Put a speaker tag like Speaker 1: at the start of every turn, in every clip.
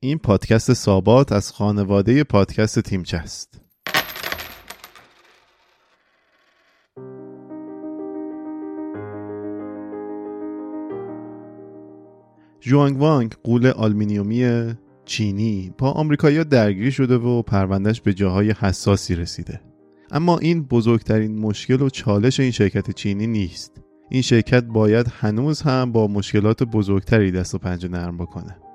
Speaker 1: این پادکست سابات از خانواده پادکست تیمچه است. جوانگ وانگ قول آلمینیومی چینی با آمریکایی‌ها درگیر شده و پروندهش به جاهای حساسی رسیده. اما این بزرگترین مشکل و چالش این شرکت چینی نیست. این شرکت باید هنوز هم با مشکلات بزرگتری دست و پنجه نرم بکنه.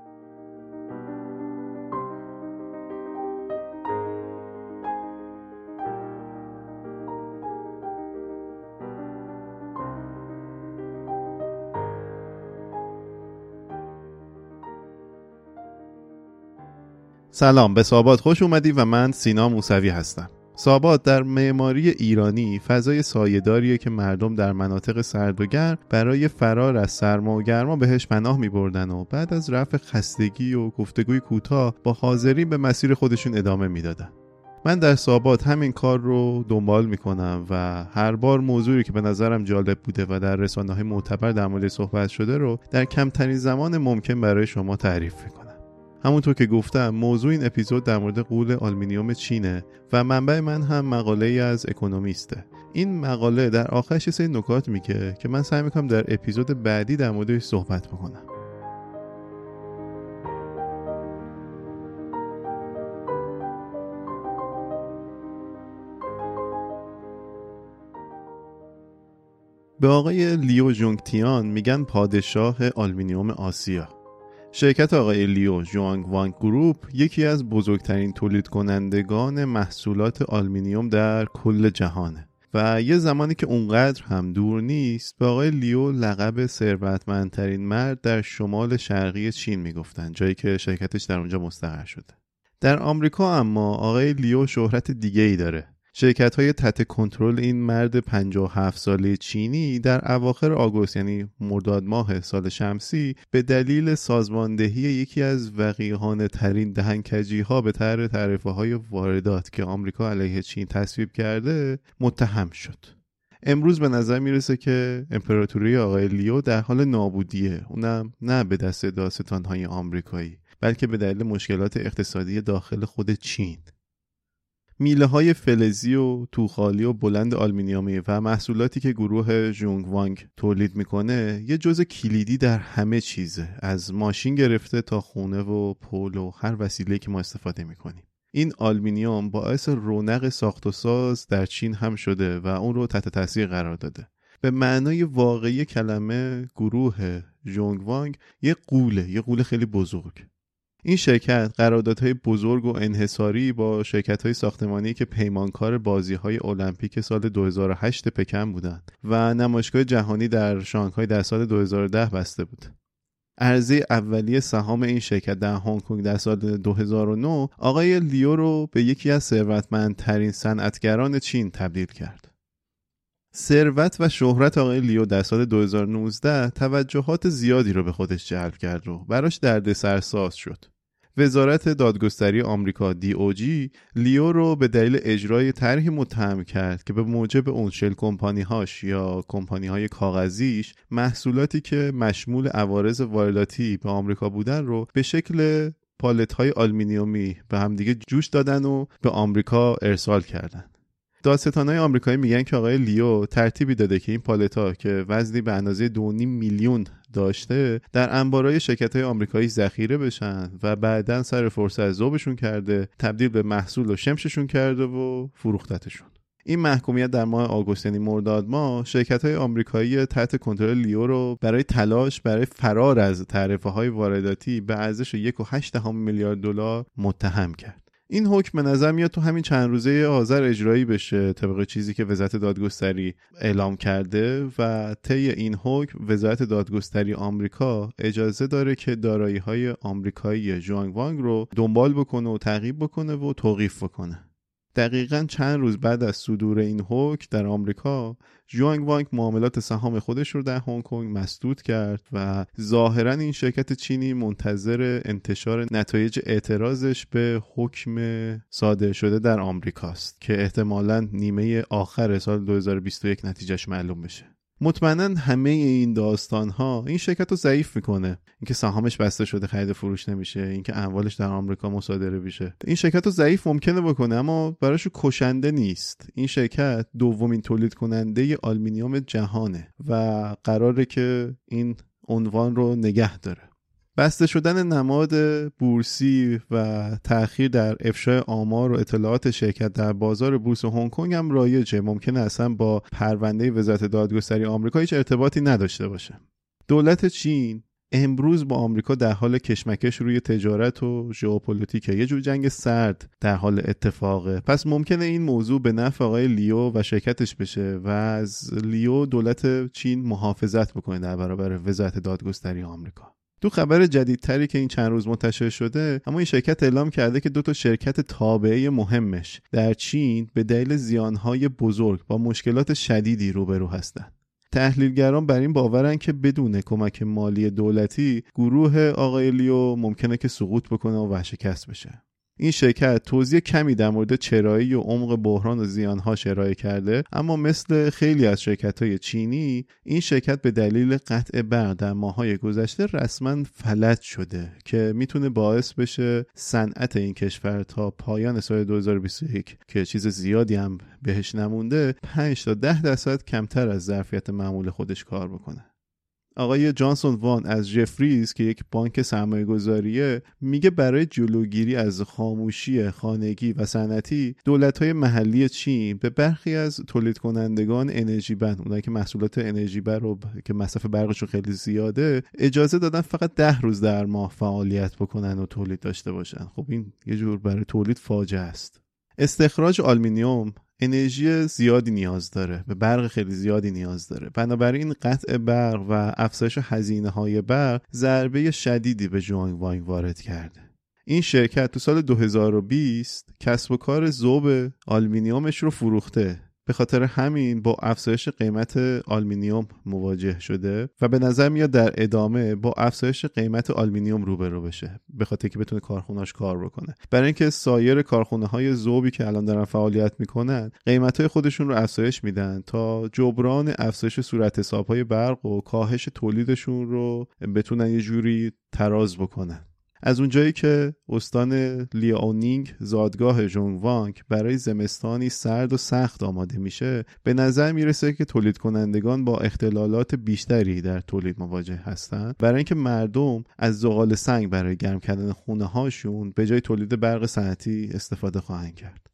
Speaker 1: سلام به سابات خوش اومدی و من سینا موسوی هستم سابات در معماری ایرانی فضای سایه‌داریه که مردم در مناطق سرد و گرم برای فرار از سرما و گرما بهش پناه می بردن و بعد از رفع خستگی و گفتگوی کوتاه با حاضرین به مسیر خودشون ادامه می‌دادن. من در سابات همین کار رو دنبال می‌کنم و هر بار موضوعی که به نظرم جالب بوده و در رسانه های معتبر در مورد صحبت شده رو در کمترین زمان ممکن برای شما تعریف می‌کنم. همونطور که گفتم موضوع این اپیزود در مورد غول آلمینیوم چینه و منبع من هم مقاله ای از اکونومیسته. این مقاله در آخرش سری نکات میگه که من سعی می‌کنم در اپیزود بعدی در موردش صحبت بکنم. به آقای لیو جونگتیان میگن پادشاه آلمینیوم آسیا. شرکت آقای لیو جونگ وانگ Group یکی از بزرگترین تولید کنندگان محصولات آلمینیوم در کل جهانه و یه زمانی که اونقدر هم دور نیست به آقای لیو لقب ثروتمندترین مرد در شمال شرقی چین می‌گفتن جایی که شرکتش در اونجا مستقر شده. در آمریکا اما آقای لیو شهرت دیگه ای داره. شرکت های تحت کنترل این مرد 57 ساله چینی در اواخر آگوست یعنی مرداد ماه سال شمسی به دلیل سازماندهی یکی از وقیحانه ترین دهنکجی ها به طرح تعرفه های واردات که آمریکا علیه چین تصویب کرده متهم شد. امروز به نظر می‌رسه که امپراتوری آقای لیو در حال نابودیه. اونم نه به دست دادستان های آمریکایی بلکه به دلیل مشکلات اقتصادی داخل خود چین. میله های فلزی و توخالی و بلند آلمینیومی و محصولاتی که گروه جونگ وانگ تولید می‌کنه یه جزء کلیدی در همه چیزه. از ماشین گرفته تا خونه و پل و هر وسیله که ما استفاده می‌کنیم. این آلمینیوم باعث رونق ساخت و ساز در چین هم شده و اون رو تحت تاثیر قرار داده. به معنای واقعی کلمه گروه جونگ وانگ یه قوله یه قوله خیلی بزرگ. این شرکت قراردادهای بزرگ و انحصاری با شرکت های ساختمانی که پیمانکار بازی های المپیک سال 2008 پکن بودند و نمایشگاه جهانی در شانگهای در سال 2010 بسته بود. عرضه اولیه سهام این شرکت در هنگ کنگ در سال 2009 آقای لیو رو به یکی از ثروتمندترین صنعتگران چین تبدیل کرد. ثروت و شهرت آقای لیو در سال 2019 توجهات زیادی رو به خودش جلب کرد و براش درد سرساز شد. وزارت دادگستری آمریکا جی لیو رو به دلیل اجرای طرحی متهم کرد که به موجب اون shell company هاش یا کمپانی های کاغذیش محصولاتی که مشمول عوارض وارداتی به آمریکا بودن رو به شکل پالت های آلمینیومی به همدیگه جوش دادن و به آمریکا ارسال کردن. دادستان های آمریکایی میگن که آقای لیو ترتیبی داده که این پالتا که وزنی به اندازه 2.5 میلیون داشته در انبارای شرکت های آمریکایی ذخیره بشن و بعدا سر فرصت ذوبشون کرده تبدیل به محصول و شمششون کرده و فروختتشون. این محکومیت در ماه آگوست یعنی مرداد ماه شرکت های آمریکایی تحت کنترل لیو رو برای تلاش برای فرار از تعرفه های وارداتی به ارزش 1.8 میلیارد دلار متهم کرد. این حکم به نظر میاد تو همین چند روزه آذر اجرایی بشه طبق چیزی که وزارت دادگستری اعلام کرده و طی این حکم وزارت دادگستری آمریکا اجازه داره که دارایی های آمریکایی جوانگ وانگ رو دنبال بکنه و تعقیب بکنه و توقیف بکنه. دقیقا چند روز بعد از صدور این حکم در آمریکا جوانگ وانگ معاملات سهام خودش رو در هنگ کنگ مسدود کرد و ظاهرا این شرکت چینی منتظر انتشار نتایج اعتراضش به حکم صادر شده در آمریکاست که احتمالا نیمه آخر سال 2021 نتیجهش معلوم بشه. مطمئنا همه این داستان ها این شرکت رو ضعیف می‌کنه. اینکه سهامش بسته شده خرید فروش نمیشه اینکه اموالش در آمریکا مصادره میشه. این شرکت رو ضعیف ممکنه بکنه اما براش کشنده نیست. این شرکت دومین تولید کننده آلمینیوم جهانه و قراره که این عنوان رو نگه داره. بسته شدن نماد بورسی و تاخیر در افشای آمار و اطلاعات شرکت در بازار بورس هنگ کنگ هم رایجه. ممکنه اصلا با پرونده وزارت دادگستری آمریکا هیچ ارتباطی نداشته باشه. دولت چین امروز با آمریکا در حال کشمکش روی تجارت و ژئوپلیتیکه. یه جور جنگ سرد در حال اتفاقه. پس ممکنه این موضوع به نفع آقای لیو و شرکتش بشه و از لیو دولت چین محافظت بکنه در برابر وزارت دادگستری آمریکا. تو خبر جدیدتری که این چند روز منتشر شده اما این شرکت اعلام کرده که دو تا شرکت تابعه مهمش در چین به دلیل زیانهای بزرگ با مشکلات شدیدی روبرو هستند. تحلیلگران بر این باورن که بدون کمک مالی دولتی گروه آقای لیو ممکنه که سقوط بکنه و وحشکست بشه. این شرکت توضیح کمی در مورد چرایی و عمق بحران و زیانهاش ارائه کرده اما مثل خیلی از شرکت های چینی این شرکت به دلیل قطع برق در ماهای گذشته رسما فلج شده که می‌تونه باعث بشه صنعت این کشور تا پایان سال 2021 که چیز زیادی هم بهش نمونده 5 تا 10 درصد کمتر از ظرفیت معمول خودش کار بکنه. آقای جانسون وان از جفریز که یک بانک سرمایه گذاریه میگه برای جلوگیری از خاموشی خانگی و صنعتی دولت های محلی چین به برخی از تولید کنندگان انرژی بند اونایی که محصولات انرژی بر رو که مصرف برقشون خیلی زیاده اجازه دادن فقط ده روز در ماه فعالیت بکنن و تولید داشته باشن. خب این یه جور برای تولید فاجعه است. استخراج آلمینیوم انرژی زیادی نیاز داره به برق خیلی زیادی نیاز داره. بنابراین قطع برق و افزایش هزینه های برق ضربه شدیدی به جوانگ وانگ وارد کرده. این شرکت تو سال 2020 کسب و کار ذوب آلمینیومش رو فروخته. به خاطر همین با افزایش قیمت آلمینیوم مواجه شده و به نظر میاد در ادامه با افزایش قیمت آلمینیوم روبرو بشه به خاطر که بتونه کارخونهاش کار بکنه. برای اینکه سایر کارخونه های ذوبی که الان دارن فعالیت می‌کنن قیمت های خودشون رو افزایش میدن تا جبران افزایش صورت حساب های برق و کاهش تولیدشون رو بتونن یه جوری تراز بکنن. از اونجایی که استان لیاونینگ زادگاه جونگوانگ برای زمستانی سرد و سخت آماده میشه به نظر می‌رسه که تولید کنندگان با اختلالات بیشتری در تولید مواجه هستند. برای اینکه مردم از زغال سنگ برای گرم کردن خونه هاشون به جای تولید برق صنعتی استفاده خواهند کرد.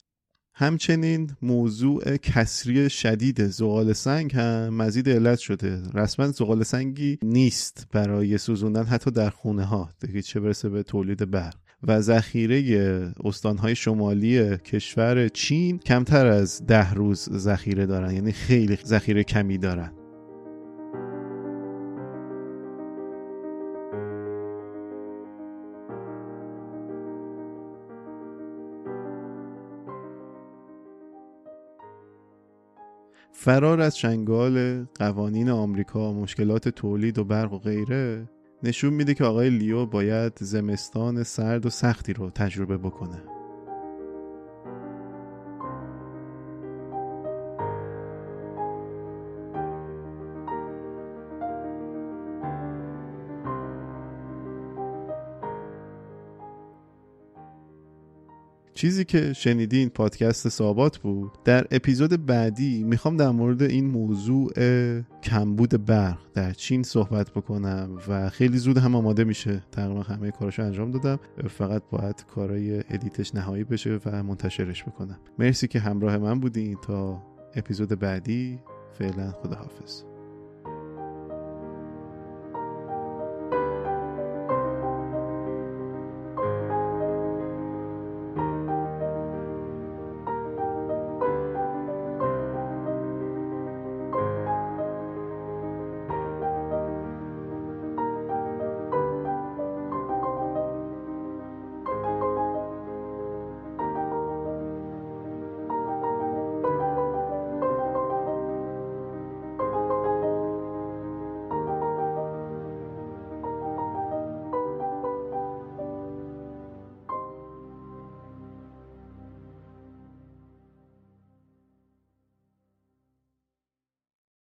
Speaker 1: همچنین موضوع کسری شدید زغال سنگ هم مزید علت شده. رسما زغال سنگی نیست برای سوزوندن حتی در خونه ها دیگه چه برسه به تولید برق. و ذخیره استانهای شمالی کشور چین کمتر از ده روز ذخیره دارن. یعنی خیلی ذخیره کمی دارن. فرار از چنگال قوانین آمریکا مشکلات تولید و برق و غیره نشون میده که آقای لیو باید زمستان سرد و سختی رو تجربه بکنه. چیزی که شنیدین پادکست سابات بود. در اپیزود بعدی می‌خوام در مورد این موضوع کمبود برق در چین صحبت بکنم و خیلی زود هم آماده میشه. تقریبا همه کاراشو انجام دادم. فقط باید کارای ادیتش نهایی بشه و منتشرش بکنم. مرسی که همراه من بودین تا اپیزود بعدی. فعلا خداحافظ.